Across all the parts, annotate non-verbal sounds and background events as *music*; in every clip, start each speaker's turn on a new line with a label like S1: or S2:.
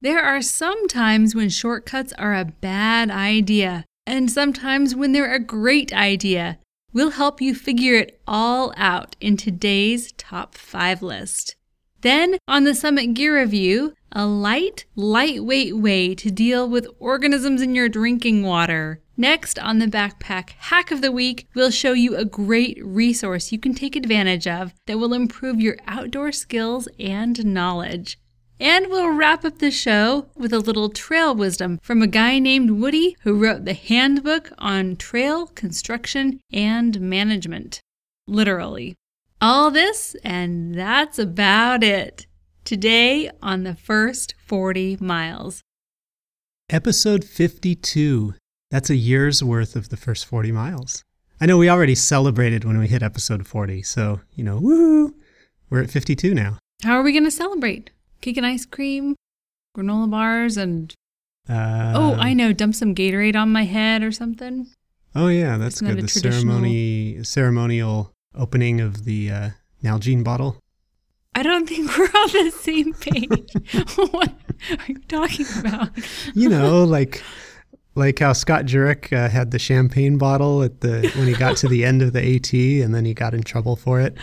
S1: there are some times when shortcuts are a bad idea and sometimes when they're a great idea. We'll help you figure it all out in today's top five list. Then, on the Summit Gear Review, a light, lightweight way to deal with organisms in your drinking water. Next, on the Backpack Hack of the Week, we'll show you a great resource you can take advantage of that will improve your outdoor skills and knowledge. And we'll wrap up the show with a little trail wisdom from a guy named Woody who wrote the handbook on trail construction and management. Literally. All this, and that's about it. Today on the first 40 miles.
S2: Episode 52. That's a year's worth of the first 40 miles. I know we already celebrated when we hit episode 40, so, you know, woo! We're at 52 now.
S1: How are we going to celebrate? Cake and ice cream, granola bars, and
S2: Uh,
S1: oh, I know, dump some Gatorade on my head or something.
S2: Oh yeah, that's
S1: Isn't
S2: good. The
S1: traditional-
S2: ceremony, ceremonial opening of the uh, Nalgene bottle.
S1: I don't think we're on the same page. *laughs* *laughs* what are you talking about?
S2: You know, *laughs* like like how Scott Jurek uh, had the champagne bottle at the when he got to the end of the AT, and then he got in trouble for it.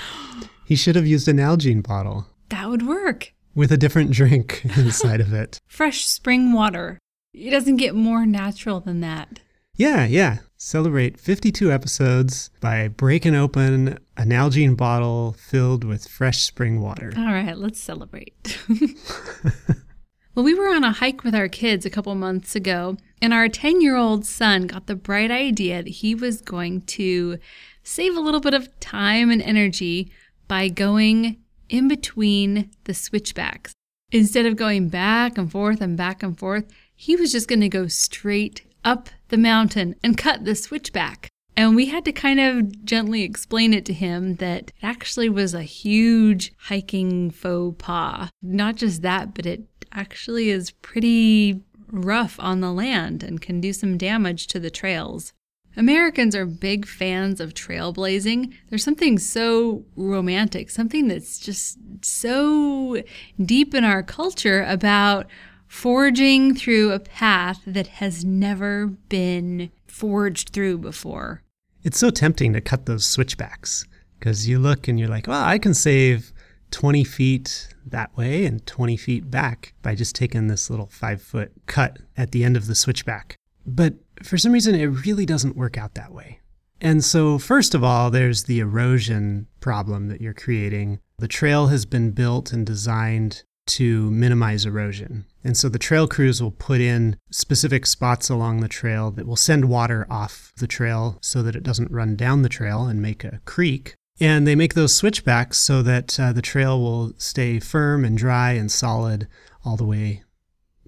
S2: He should have used an Nalgene bottle
S1: That would work.
S2: With a different drink *laughs* inside of it.
S1: Fresh spring water. It doesn't get more natural than that.
S2: Yeah, yeah. Celebrate 52 episodes by breaking open a Nalgene bottle filled with fresh spring water.
S1: All right, let's celebrate. *laughs* well, we were on a hike with our kids a couple months ago, and our 10 year old son got the bright idea that he was going to save a little bit of time and energy by going in between the switchbacks. Instead of going back and forth and back and forth, he was just going to go straight up the mountain and cut the switchback. And we had to kind of gently explain it to him that it actually was a huge hiking faux pas. Not just that, but it actually is pretty rough on the land and can do some damage to the trails. Americans are big fans of trailblazing. There's something so romantic, something that's just so deep in our culture about forging through a path that has never been forged through before.
S2: It's so tempting to cut those switchbacks because you look and you're like, well, I can save 20 feet that way and 20 feet back by just taking this little five foot cut at the end of the switchback. But for some reason, it really doesn't work out that way. And so, first of all, there's the erosion problem that you're creating. The trail has been built and designed to minimize erosion. And so the trail crews will put in specific spots along the trail that will send water off the trail so that it doesn't run down the trail and make a creek. And they make those switchbacks so that uh, the trail will stay firm and dry and solid all the way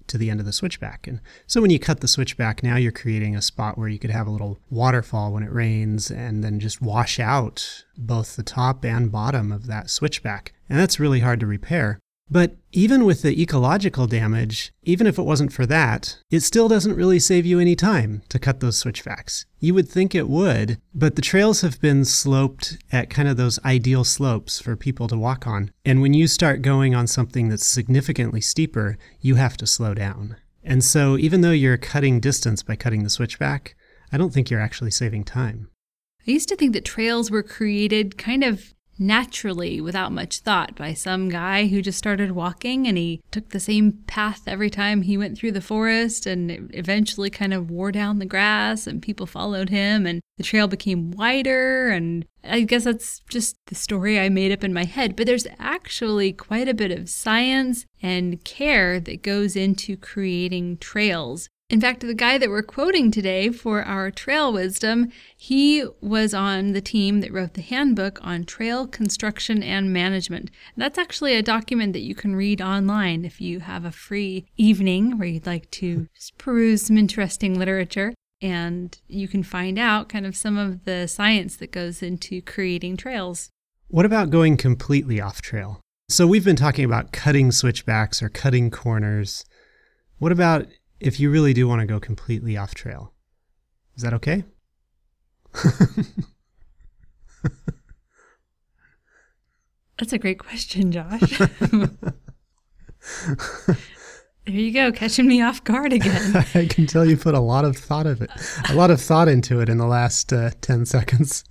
S2: to the end of the switchback. And so when you cut the switchback, now you're creating a spot where you could have a little waterfall when it rains and then just wash out both the top and bottom of that switchback. And that's really hard to repair. But even with the ecological damage, even if it wasn't for that, it still doesn't really save you any time to cut those switchbacks. You would think it would, but the trails have been sloped at kind of those ideal slopes for people to walk on. And when you start going on something that's significantly steeper, you have to slow down. And so even though you're cutting distance by cutting the switchback, I don't think you're actually saving time.
S1: I used to think that trails were created kind of naturally without much thought by some guy who just started walking and he took the same path every time he went through the forest and eventually kind of wore down the grass and people followed him and the trail became wider. And I guess that's just the story I made up in my head. But there's actually quite a bit of science and care that goes into creating trails. In fact, the guy that we're quoting today for our trail wisdom, he was on the team that wrote the handbook on trail construction and management. That's actually a document that you can read online if you have a free evening where you'd like to peruse some interesting literature. And you can find out kind of some of the science that goes into creating trails.
S2: What about going completely off trail? So, we've been talking about cutting switchbacks or cutting corners. What about if you really do want to go completely off trail. Is that okay? *laughs*
S1: That's a great question, Josh. *laughs* there you go, catching me off guard again. *laughs*
S2: I can tell you put a lot of thought of it, a lot of thought into it in the last uh, 10 seconds.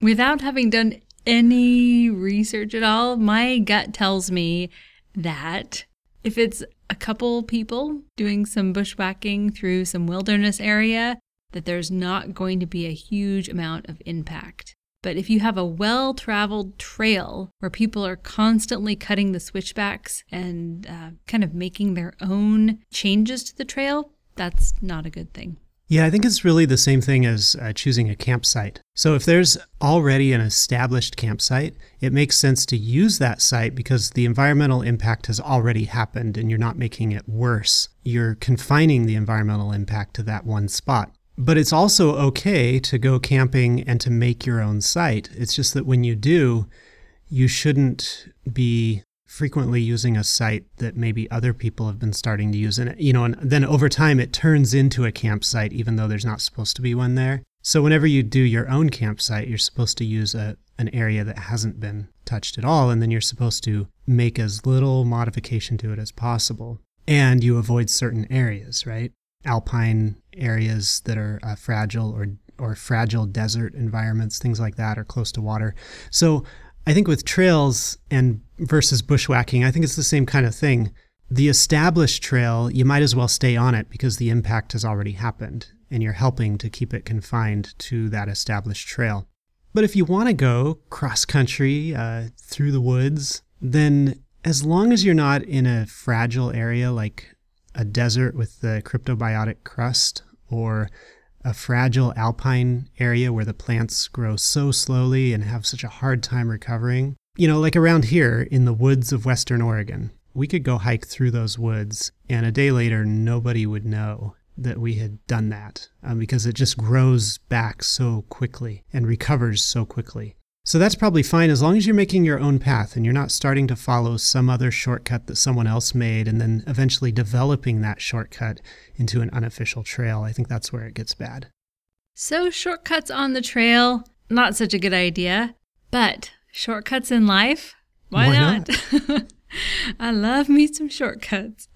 S1: Without having done any research at all, my gut tells me that if it's a couple people doing some bushwhacking through some wilderness area, that there's not going to be a huge amount of impact. But if you have a well traveled trail where people are constantly cutting the switchbacks and uh, kind of making their own changes to the trail, that's not a good thing.
S2: Yeah, I think it's really the same thing as uh, choosing a campsite. So if there's already an established campsite, it makes sense to use that site because the environmental impact has already happened and you're not making it worse. You're confining the environmental impact to that one spot. But it's also okay to go camping and to make your own site. It's just that when you do, you shouldn't be frequently using a site that maybe other people have been starting to use. And you know and then over time it turns into a campsite even though there's not supposed to be one there. So whenever you do your own campsite you're supposed to use a, an area that hasn't been touched at all. And then you're supposed to make as little modification to it as possible. And you avoid certain areas right? Alpine areas that are uh, fragile or or fragile desert environments things like that are close to water. So I think with trails and versus bushwhacking, I think it's the same kind of thing. The established trail, you might as well stay on it because the impact has already happened and you're helping to keep it confined to that established trail. But if you want to go cross country uh, through the woods, then as long as you're not in a fragile area like a desert with the cryptobiotic crust or a fragile alpine area where the plants grow so slowly and have such a hard time recovering. You know, like around here in the woods of Western Oregon, we could go hike through those woods, and a day later, nobody would know that we had done that um, because it just grows back so quickly and recovers so quickly. So that's probably fine as long as you're making your own path and you're not starting to follow some other shortcut that someone else made and then eventually developing that shortcut into an unofficial trail. I think that's where it gets bad.
S1: So, shortcuts on the trail, not such a good idea. But shortcuts in life, why, why not? not? *laughs* I love me some shortcuts.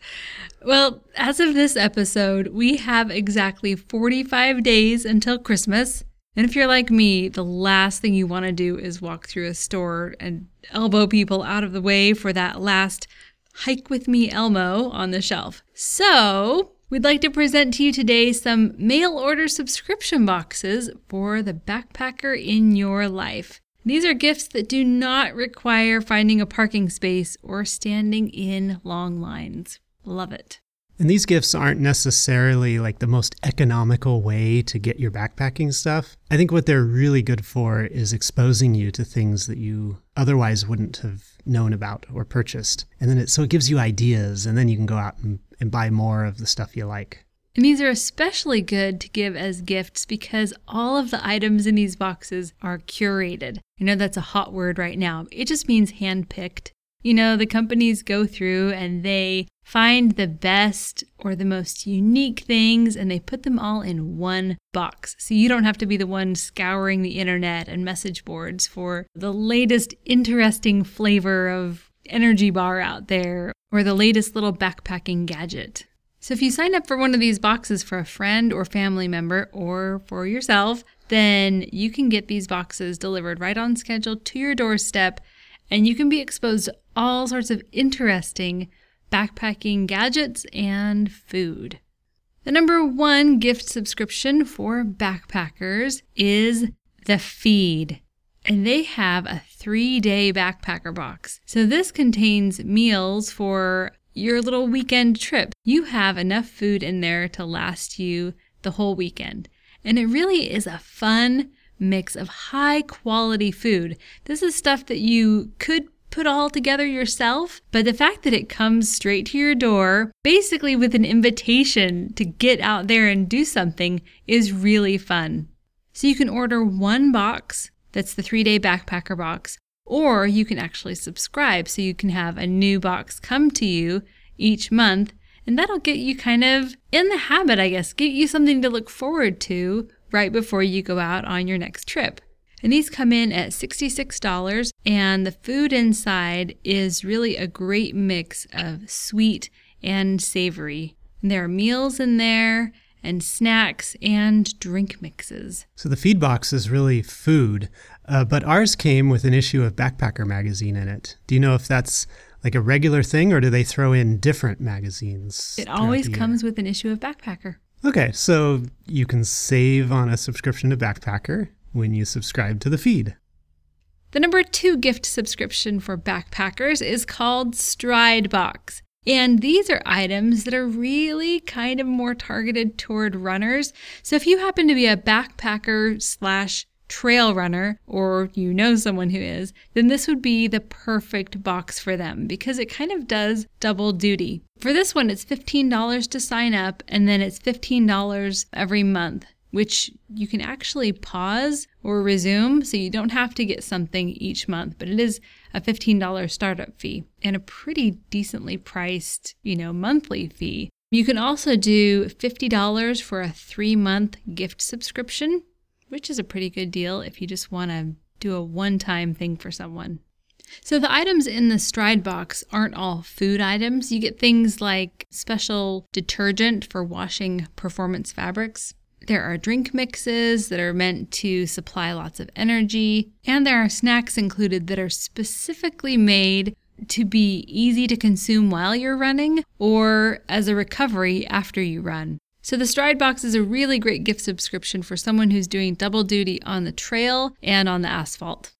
S1: Well, as of this episode, we have exactly 45 days until Christmas. And if you're like me, the last thing you want to do is walk through a store and elbow people out of the way for that last hike with me Elmo on the shelf. So, we'd like to present to you today some mail order subscription boxes for the backpacker in your life. These are gifts that do not require finding a parking space or standing in long lines. Love it.
S2: And these gifts aren't necessarily like the most economical way to get your backpacking stuff. I think what they're really good for is exposing you to things that you otherwise wouldn't have known about or purchased. And then it so it gives you ideas and then you can go out and, and buy more of the stuff you like.
S1: And these are especially good to give as gifts because all of the items in these boxes are curated. I know that's a hot word right now. It just means handpicked. You know, the companies go through and they find the best or the most unique things and they put them all in one box. So you don't have to be the one scouring the internet and message boards for the latest interesting flavor of energy bar out there or the latest little backpacking gadget. So if you sign up for one of these boxes for a friend or family member or for yourself, then you can get these boxes delivered right on schedule to your doorstep and you can be exposed to all sorts of interesting backpacking gadgets, and food. The number one gift subscription for backpackers is The Feed. And they have a three day backpacker box. So this contains meals for your little weekend trip. You have enough food in there to last you the whole weekend. And it really is a fun mix of high quality food. This is stuff that you could put all together yourself, but the fact that it comes straight to your door, basically with an invitation to get out there and do something, is really fun. So you can order one box, that's the three day backpacker box, or you can actually subscribe so you can have a new box come to you each month. And that'll get you kind of in the habit, I guess, get you something to look forward to right before you go out on your next trip. And these come in at $66, and the food inside is really a great mix of sweet and savory. And there are meals in there and snacks and drink mixes.
S2: So the feed box is really food, uh, but ours came with an issue of Backpacker magazine in it. Do you know if that's like a regular thing or do they throw in different magazines?
S1: It always comes with an issue of Backpacker.
S2: Okay, so you can save on a subscription to Backpacker when you subscribe to the feed.
S1: The number two gift subscription for backpackers is called Stride Box. And these are items that are really kind of more targeted toward runners. So if you happen to be a backpacker slash trail runner, or you know someone who is, then this would be the perfect box for them because it kind of does double duty. For this one, it's $15 to sign up, and then it's $15 every month which you can actually pause or resume so you don't have to get something each month, but it is a $15 startup fee and a pretty decently priced, you know, monthly fee. You can also do $50 for a 3-month gift subscription, which is a pretty good deal if you just want to do a one-time thing for someone. So the items in the Stride box aren't all food items. You get things like special detergent for washing performance fabrics, there are drink mixes that are meant to supply lots of energy, and there are snacks included that are specifically made to be easy to consume while you're running or as a recovery after you run. So the Stride Box is a really great gift subscription for someone who's doing double duty on the trail and on the asphalt.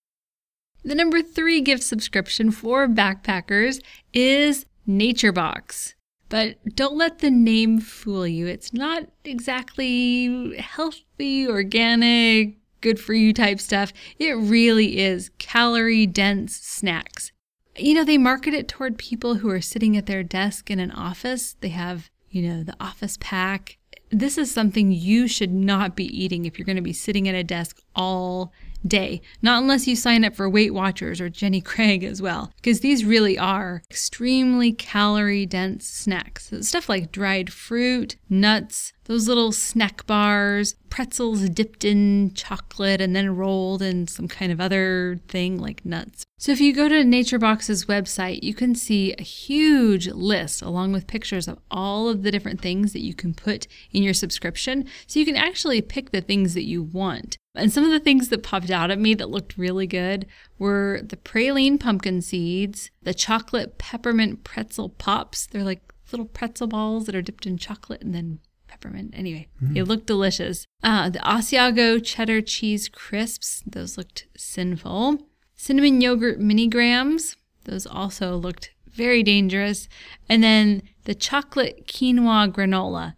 S1: The number three gift subscription for backpackers is Nature Box. But don't let the name fool you. It's not exactly healthy, organic, good for you type stuff. It really is calorie dense snacks. You know, they market it toward people who are sitting at their desk in an office. They have, you know, the office pack. This is something you should not be eating if you're going to be sitting at a desk all day. Not unless you sign up for Weight Watchers or Jenny Craig as well, because these really are extremely calorie dense snacks. So stuff like dried fruit, nuts, those little snack bars, pretzels dipped in chocolate and then rolled in some kind of other thing like nuts. So if you go to NatureBox's website, you can see a huge list along with pictures of all of the different things that you can put in your subscription. So you can actually pick the things that you want. And some of the things that popped out at me that looked really good were the praline pumpkin seeds, the chocolate peppermint pretzel pops. They're like little pretzel balls that are dipped in chocolate and then peppermint. Anyway, mm. it looked delicious. Uh, the Asiago cheddar cheese crisps, those looked sinful. Cinnamon yogurt mini grams, those also looked very dangerous. And then the chocolate quinoa granola.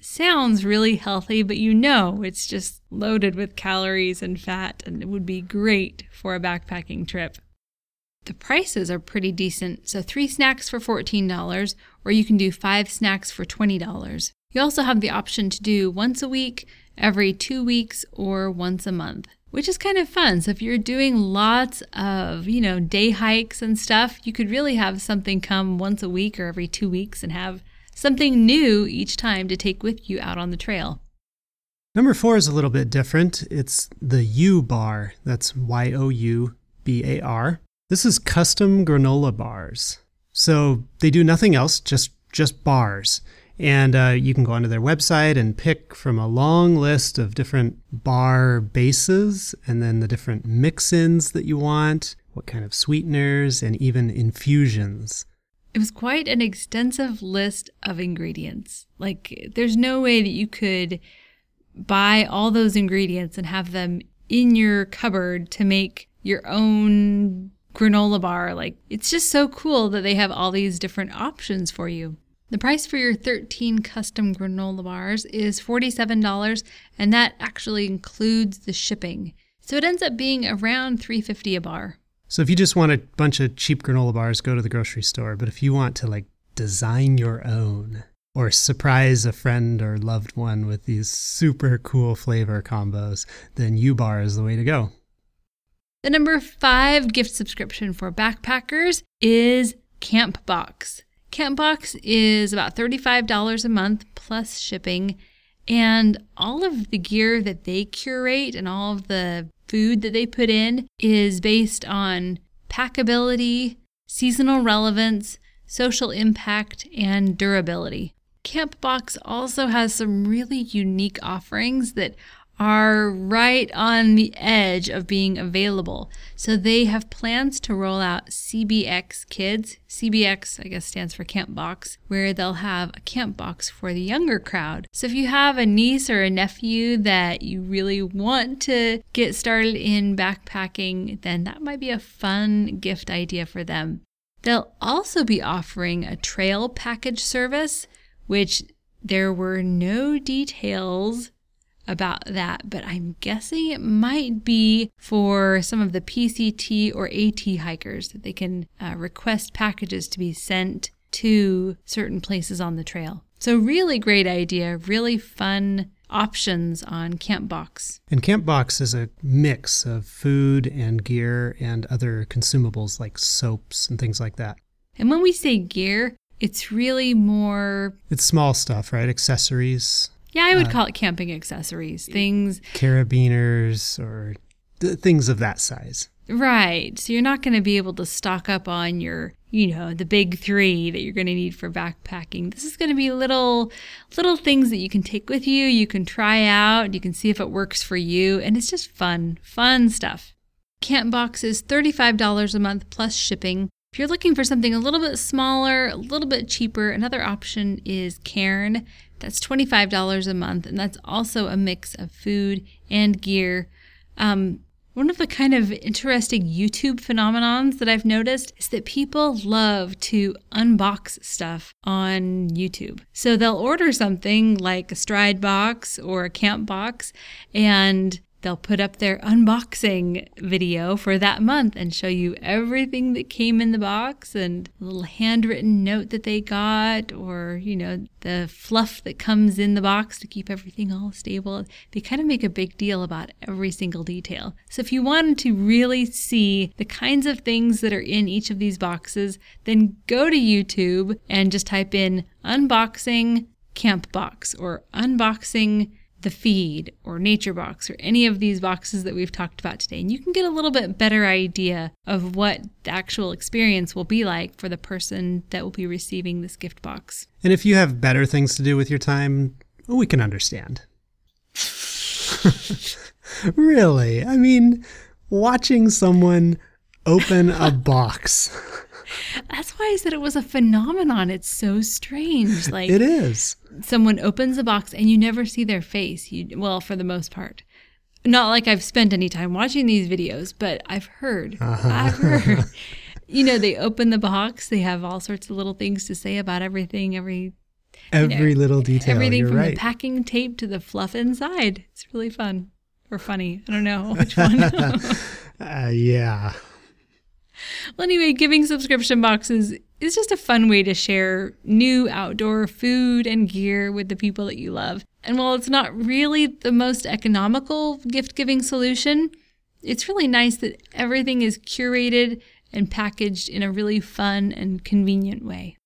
S1: Sounds really healthy, but you know it's just loaded with calories and fat, and it would be great for a backpacking trip. The prices are pretty decent, so three snacks for $14, or you can do five snacks for $20. You also have the option to do once a week, every two weeks, or once a month, which is kind of fun. So if you're doing lots of, you know, day hikes and stuff, you could really have something come once a week or every two weeks and have something new each time to take with you out on the trail.
S2: Number four is a little bit different. It's the YouBar. That's Y O U B A R. This is custom granola bars. So they do nothing else, just just bars. And uh, you can go onto their website and pick from a long list of different bar bases and then the different mix ins that you want, what kind of sweeteners, and even infusions.
S1: It was quite an extensive list of ingredients. Like, there's no way that you could buy all those ingredients and have them in your cupboard to make your own granola bar. Like, it's just so cool that they have all these different options for you. The price for your 13 custom granola bars is $47, and that actually includes the shipping. So it ends up being around $3.50 a bar.
S2: So if you just want a bunch of cheap granola bars, go to the grocery store. But if you want to like design your own or surprise a friend or loved one with these super cool flavor combos, then YouBar is the way to go.
S1: The number five gift subscription for backpackers is Campbox. Campbox is about $35 a month plus shipping. And all of the gear that they curate and all of the food that they put in is based on packability, seasonal relevance, social impact, and durability. Campbox also has some really unique offerings that are right on the edge of being available. So they have plans to roll out CBX Kids. CBX, I guess, stands for Camp Box, where they'll have a camp box for the younger crowd. So if you have a niece or a nephew that you really want to get started in backpacking, then that might be a fun gift idea for them. They'll also be offering a trail package service, which there were no details about that, but I'm guessing it might be for some of the PCT or AT hikers that they can uh, request packages to be sent to certain places on the trail. So, really great idea, really fun options on Campbox.
S2: And Campbox is a mix of food and gear and other consumables like soaps and things like that.
S1: And when we say gear, it's really more.
S2: It's small stuff, right? Accessories.
S1: Yeah, I would uh, call it camping accessories, things.
S2: Carabiners or th- things of that size.
S1: Right. So you're not going to be able to stock up on your, you know, the big 3 that you're going to need for backpacking. This is going to be little little things that you can take with you, you can try out, you can see if it works for you, and it's just fun, fun stuff. Campbox is $35 a month plus shipping. If you're looking for something a little bit smaller, a little bit cheaper, another option is Cairn. That's $25 a month, and that's also a mix of food and gear. Um, one of the kind of interesting YouTube phenomenons that I've noticed is that people love to unbox stuff on YouTube. So they'll order something like a stride box or a camp box, and They'll put up their unboxing video for that month and show you everything that came in the box and a little handwritten note that they got, or, you know, the fluff that comes in the box to keep everything all stable. They kind of make a big deal about every single detail. So if you wanted to really see the kinds of things that are in each of these boxes, then go to YouTube and just type in unboxing camp box or unboxing the feed or nature box or any of these boxes that we've talked about today and you can get a little bit better idea of what the actual experience will be like for the person that will be receiving this gift box.
S2: And if you have better things to do with your time we can understand. *laughs* Really? I mean watching someone open a box *laughs*
S1: that's why I said it was a phenomenon. It's so strange. *laughs* Like
S2: it is.
S1: Someone opens a box and you never see their face. You well, for the most part. Not like I've spent any time watching these videos, but I've heard. Uh-huh. I've heard. *laughs* you know, they open the box. They have all sorts of little things to say about everything. Every
S2: every know, little detail.
S1: Everything
S2: You're
S1: from
S2: right.
S1: the packing tape to the fluff inside. It's really fun or funny. I don't know *laughs* which one.
S2: uh, yeah.
S1: Well, anyway, giving subscription boxes is just a fun way to share new outdoor food and gear with the people that you love. And while it's not really the most economical gift giving solution, it's really nice that everything is curated and packaged in a really fun and convenient way.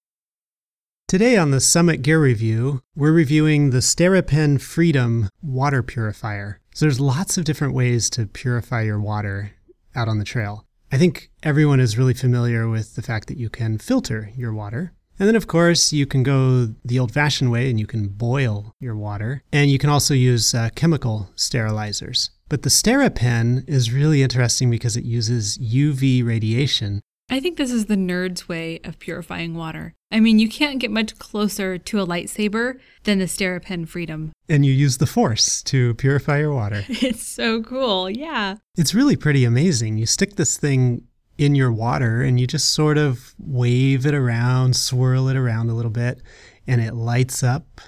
S2: Today on the Summit Gear Review, we're reviewing the SteriPen Freedom water purifier. So there's lots of different ways to purify your water out on the trail. I think everyone is really familiar with the fact that you can filter your water. And then, of course, you can go the old fashioned way and you can boil your water. And you can also use uh, chemical sterilizers. But the SteriPen is really interesting because it uses UV radiation
S1: I think this is the nerd's way of purifying water. I mean, you can't get much closer to a lightsaber than the Steripen Freedom.
S2: And you use the Force to purify your water. *laughs*
S1: It's so cool, yeah.
S2: It's really pretty amazing. You stick this thing in your water and you just sort of wave it around, swirl it around a little bit, and it lights up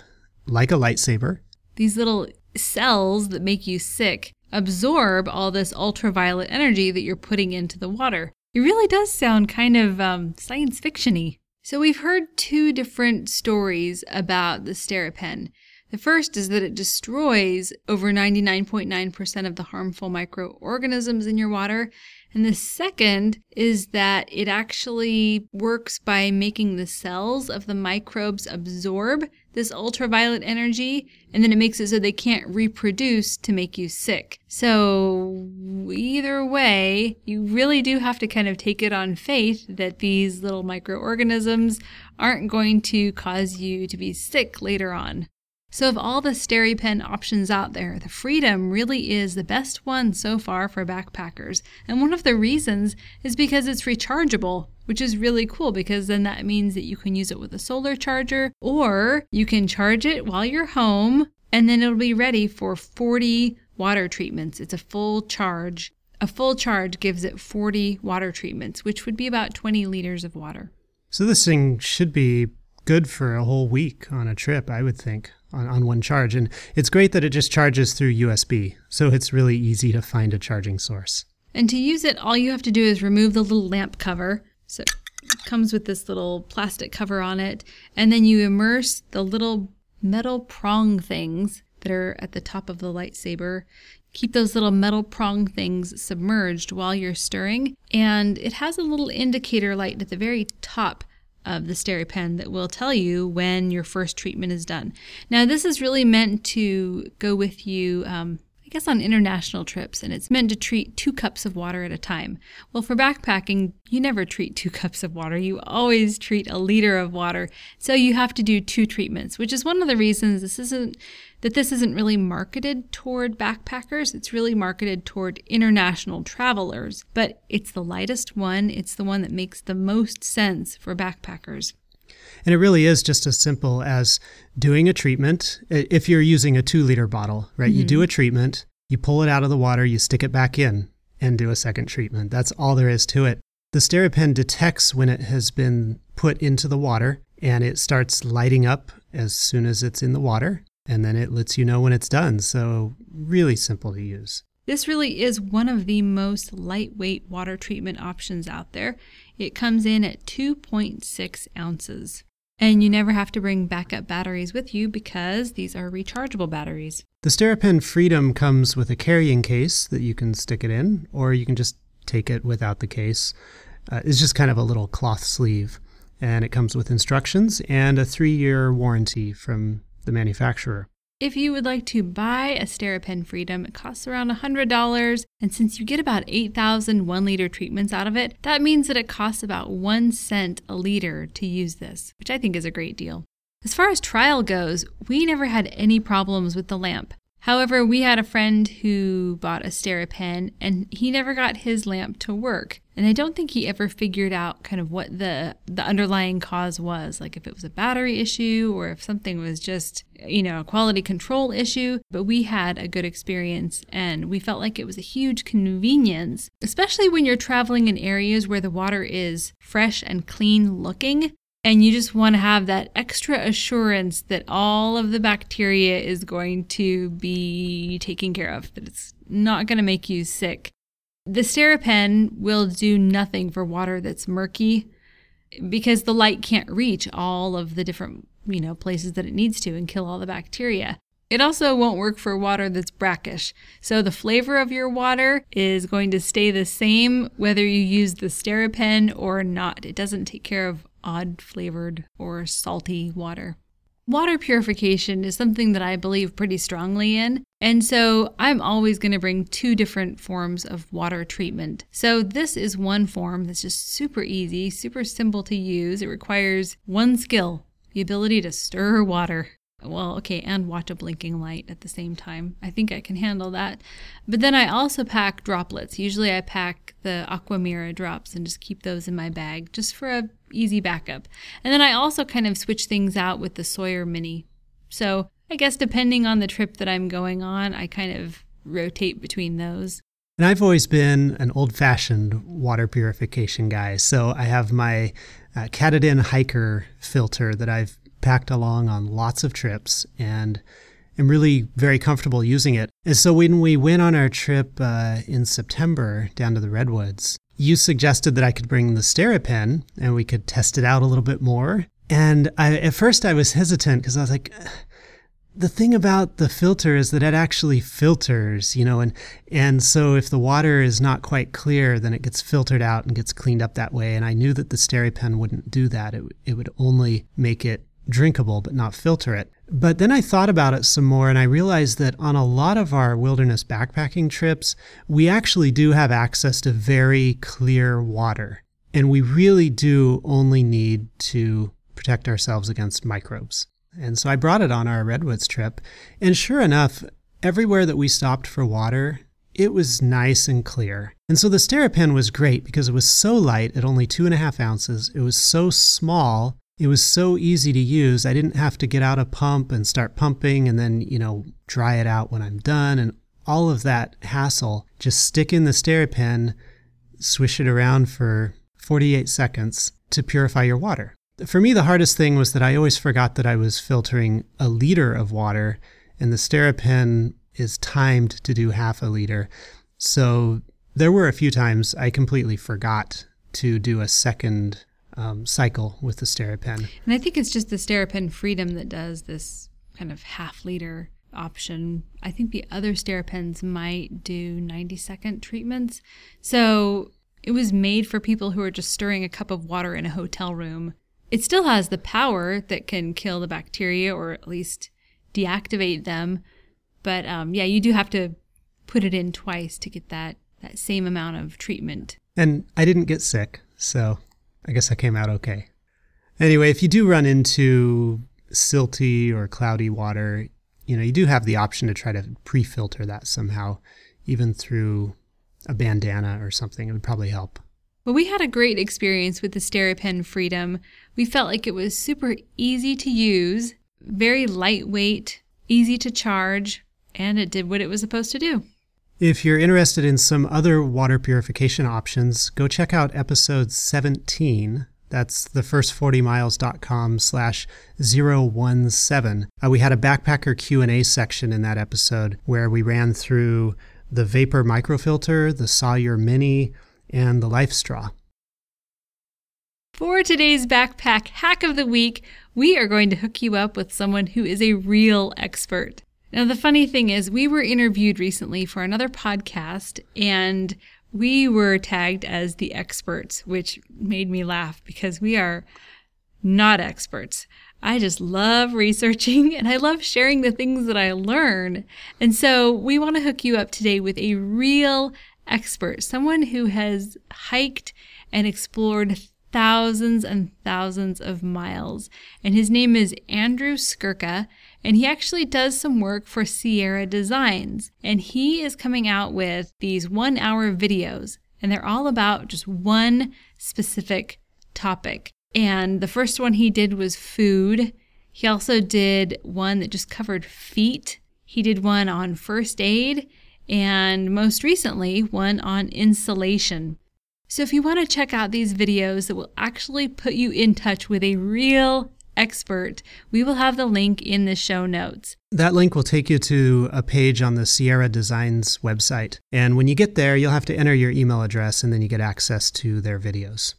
S2: like a lightsaber.
S1: These little cells that make you sick absorb all this ultraviolet energy that you're putting into the water. It really does sound kind of um, science fictiony. So we've heard two different stories about the SteriPen. The first is that it destroys over 99.9% of the harmful microorganisms in your water. And the second is that it actually works by making the cells of the microbes absorb this ultraviolet energy, and then it makes it so they can't reproduce to make you sick. So, either way, you really do have to kind of take it on faith that these little microorganisms aren't going to cause you to be sick later on. So, of all the SteriPen options out there, the Freedom really is the best one so far for backpackers. And one of the reasons is because it's rechargeable, which is really cool because then that means that you can use it with a solar charger or you can charge it while you're home and then it'll be ready for 40 water treatments. It's a full charge. A full charge gives it 40 water treatments, which would be about 20 liters of water.
S2: So, this thing should be good for a whole week on a trip, I would think on, on one charge. And it's great that it just charges through USB. So it's really easy to find a charging source.
S1: And to use it, all you have to do is remove the little lamp cover. So it comes with this little plastic cover on it. And then you immerse the little metal prong things that are at the top of the lightsaber. Keep those little metal prong things submerged while you're stirring. And it has a little indicator light at the very top of the SteriPen that will tell you when your first treatment is done. Now, this is really meant to go with you, um, I guess, on international trips, and it's meant to treat two cups of water at a time. Well, for backpacking, you never treat two *laughs* cups of water. You always treat a liter of water. So you have to do two treatments, which is one of the reasons this isn't that this isn't really marketed toward backpackers. It's really marketed toward international travelers, but it's the lightest one. It's the one that makes the most sense for backpackers.
S2: And it really is just as simple as doing a treatment. If you're using a two liter bottle, right? Mm-hmm. You do mm-hmm. a treatment, you pull it out of the water, you stick it back in, and do a second treatment. That's all there is to it. The SteriPen detects when it has been put into the water and it starts lighting up as soon as it's in the water and then it lets you know when it's done. So, really simple to use.
S1: This really is one of the most lightweight water treatment options out there. It comes in at 2.6 ounces. And you never have to bring backup batteries with you because these are rechargeable batteries.
S2: The SteriPen Freedom comes with a carrying case that you can stick it in, or you can just take it without the case. Uh, it's just kind of a little cloth sleeve, and it comes with instructions and a three year warranty from the manufacturer.
S1: If you would like to buy a SteriPen Freedom, it costs around $100. And since you get about 8,000 one liter treatments out of it, that means that it costs about one cent a liter to use this, which I think is a great deal. As far as trial goes, we never had any problems with the lamp. However, we had a friend who bought a SteriPen and he never got his lamp to work. And I don't think he ever figured out kind of what the the underlying cause was, like if it was a battery issue or if something was just, you know, a quality control issue, but we had a good experience and we felt like it was a huge convenience, especially when you're traveling in areas where the water is fresh and clean looking and you just want to have that extra assurance that all of the bacteria is going to be taken care of, that it's not going to make you sick. The SteriPen will do nothing for water that's murky because the light can't reach all of the different, you know, places that it needs to and kill all the bacteria. It also won't work for water that's brackish. So the flavor of your water is going to stay the same whether you use the SteriPen or not. It doesn't take care of odd flavored or salty water. Water purification is something that I believe pretty strongly in, and so I'm always going to bring two different forms of water treatment. So, this is one form that's just super easy, super simple to use. It requires one skill the ability to stir water. Well, okay, and watch a blinking light at the same time. I think I can handle that. But then I also pack droplets. Usually I pack the Aquamira drops and just keep those in my bag just for a easy backup. And then I also kind of switch things out with the Sawyer Mini. So I guess depending on the trip that I'm going on, I kind of rotate between those.
S2: And I've always been an old fashioned water purification guy. So I have my uh, Katadyn hiker filter that I've packed along on lots of trips and am really very comfortable using it. And so when we went on our trip uh, in September down to the Redwoods, you suggested that I could bring the SteriPen and we could test it out a little bit more. And I, at first I was hesitant because I was like, the thing about the filter is that it actually filters, you know, and and so if the water is not quite clear, then it gets filtered out and gets cleaned up that way. And I knew that the SteriPen wouldn't do that. It it would only make it drinkable but not filter it. But then I thought about it some more and I realized that on a lot of our wilderness backpacking trips, we actually do have access to very clear water. And we really do only need to protect ourselves against microbes. And so I brought it on our Redwoods trip. And sure enough, everywhere that we stopped for water, it was nice and clear. And so the SteriPen was great because it was so light at only two and a half ounces. It was so small. It was so easy to use. I didn't have to get out a pump and start pumping and then, you know, dry it out when I'm done and all of that hassle. Just stick in the SteriPen, swish it around for 48 seconds to purify your water for me, the hardest thing was that I always forgot that I was filtering a liter of water, and the SteriPen is timed to do half a liter. So there were a few times I completely forgot to do a second um, cycle with the SteriPen.
S1: And I think it's just the SteriPen Freedom that does this kind of half liter option. I think the other SteriPens might do 90 second treatments. So it was made for people who are just stirring a cup of water in a hotel room it still has the power that can kill the bacteria or at least deactivate them. But um, yeah, you do have to put it in twice to get that, that same amount of treatment.
S2: And I didn't get sick, so I guess I came out okay. Anyway, if you do run into silty or cloudy water, you know, you do have the option to try to pre filter that somehow, even through a bandana or something. It would probably help.
S1: Well, we had a great experience with the SteriPen Freedom. We felt like it was super easy to use, very lightweight, easy to charge, and it did what it was supposed to do.
S2: If you're interested in some other water purification options, go check out episode 17. That's the first 40 miles.com slash 017. Uh, we had a backpacker Q&A section in that episode where we ran through the Vapor microfilter, the Sawyer Mini, and the life straw.
S1: For today's backpack hack of the week, we are going to hook you up with someone who is a real expert. Now, the funny thing is, we were interviewed recently for another podcast and we were tagged as the experts, which made me laugh because we are not experts. I just love researching *laughs* and I love sharing the things that I learn. And so we want to hook you up today with a real expert, someone who has hiked and explored thousands and thousands of miles. And his name is Andrew Skurka, and he actually does some work for Sierra Designs. And he is coming out with these one hour videos, and they're all about just one specific topic. And the first one he did was food. He also did one that just covered feet. He did one on first aid and most recently, one on insulation. So if you want to check out these videos that will actually put you in touch with a real expert, we will have the link in the show notes.
S2: That link will take you to a page on the Sierra Designs website. And when you get there, you'll have to enter your email address and then you get access to their videos.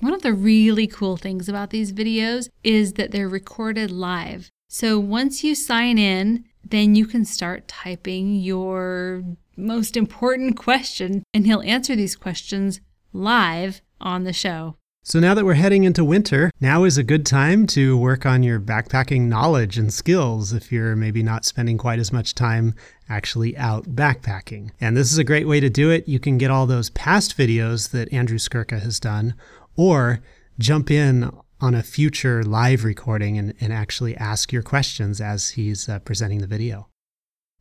S1: One of the really cool things about these videos is that they're recorded live. So once you sign in, then you can start typing your most important question, and he'll answer these questions live on the show.
S2: So now that we're heading into winter, now is a good time to work on your backpacking knowledge and skills if you're maybe not spending quite as much time actually out backpacking. And this is a great way to do it. You can get all those past videos that Andrew Skurka has done, or jump in on a future live recording and, and actually ask your questions as he's uh, presenting the video.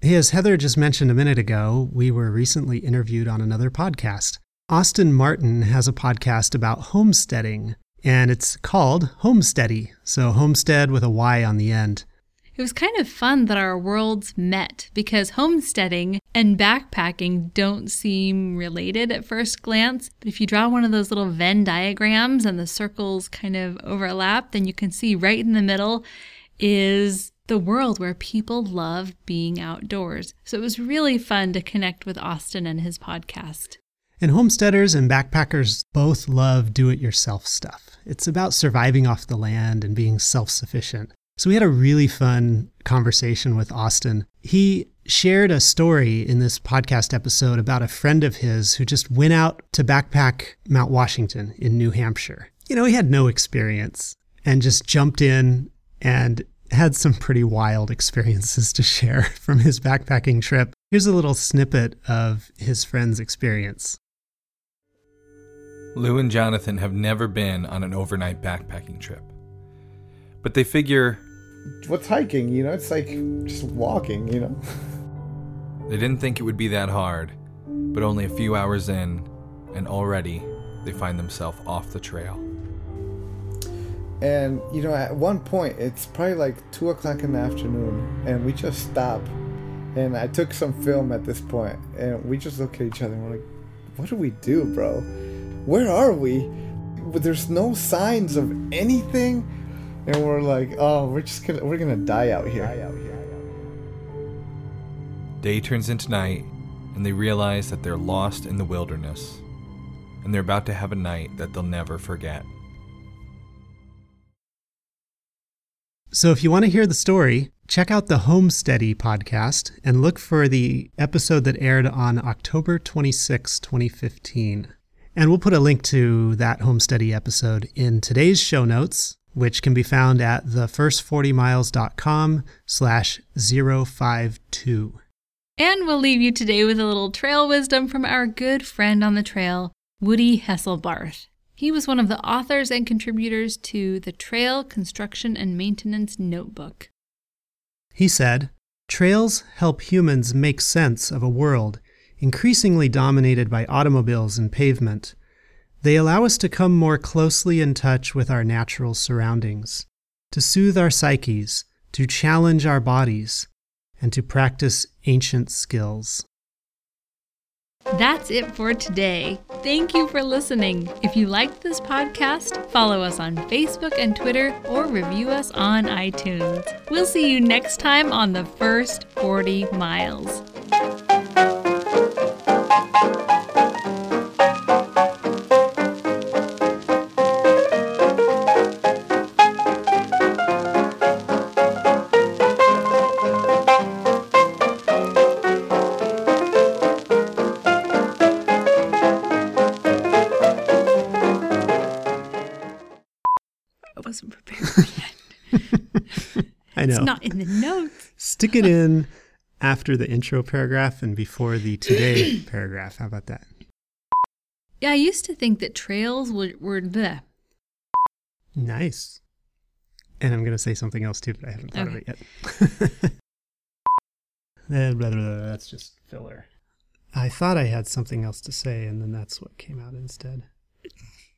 S2: Hey, as Heather just mentioned a minute ago, we were recently interviewed on another podcast. Austin Martin has a podcast about homesteading, and it's called Homesteady. So, homestead with a Y on the end.
S1: It was kind of fun that our worlds met because homesteading and backpacking don't seem related at first glance. But if you draw one of those little Venn diagrams and the circles kind of overlap, then you can see right in the middle is the world where people love being outdoors. So it was really fun to connect with Austin and his podcast.
S2: And homesteaders and backpackers both love do it yourself stuff. It's about surviving off the land and being self sufficient. So we had a really fun conversation with Austin. He shared a story in this podcast episode about a friend of his who just went out to backpack Mount Washington in New Hampshire. You know, he had no experience and just jumped in and had some pretty wild experiences to share *laughs* from his backpacking trip. Here's a little snippet of his friend's experience.
S3: Lou and Jonathan have never been on an overnight backpacking trip. But they figure
S4: what's hiking? You know, it's like just walking, you know?
S3: They didn't think it would be that hard, but only a few hours in, and already they find themselves off the trail.
S4: And, you know, at one point, it's probably like 2 o'clock in the afternoon, and we just stop. And I took some film at this point, and we just look at each other and we're like, what do we do, bro? Where are we? There's no signs of anything and we're like, oh, we're just gonna we're gonna die out here.
S3: Day turns into night, and they realize that they're lost in the wilderness, and they're about to have a night that they'll never forget.
S2: So, if you want to hear the story, check out the Homesteady podcast and look for the episode that aired on October 26, 2015. And we'll put a link to that Homesteady episode in today's show notes which can be found at thefirst40miles.com slash 052.
S1: And we'll leave you today with a little trail wisdom from our good friend on the trail, Woody Hesselbarth. He was one of the authors and contributors to the Trail Construction and Maintenance Notebook.
S2: He said, Trails help humans make sense of a world increasingly dominated by automobiles and pavement they allow us to come more closely in touch with our natural surroundings, to soothe our psyches, to challenge our bodies, and to practice ancient skills.
S1: That's it for today. Thank you for listening. If you liked this podcast, follow us on Facebook and Twitter or review us on iTunes. We'll see you next time on the first 40 miles. Not in the notes.
S2: Stick it in after the intro paragraph and before the today *coughs* paragraph. How about that?
S1: Yeah, I used to think that trails were, were the.
S2: Nice. And I'm going to say something else too, but I haven't thought okay. of it yet. *laughs* Eh, blah, blah, blah, that's just filler. I thought I had something else to say, and then that's what came out instead.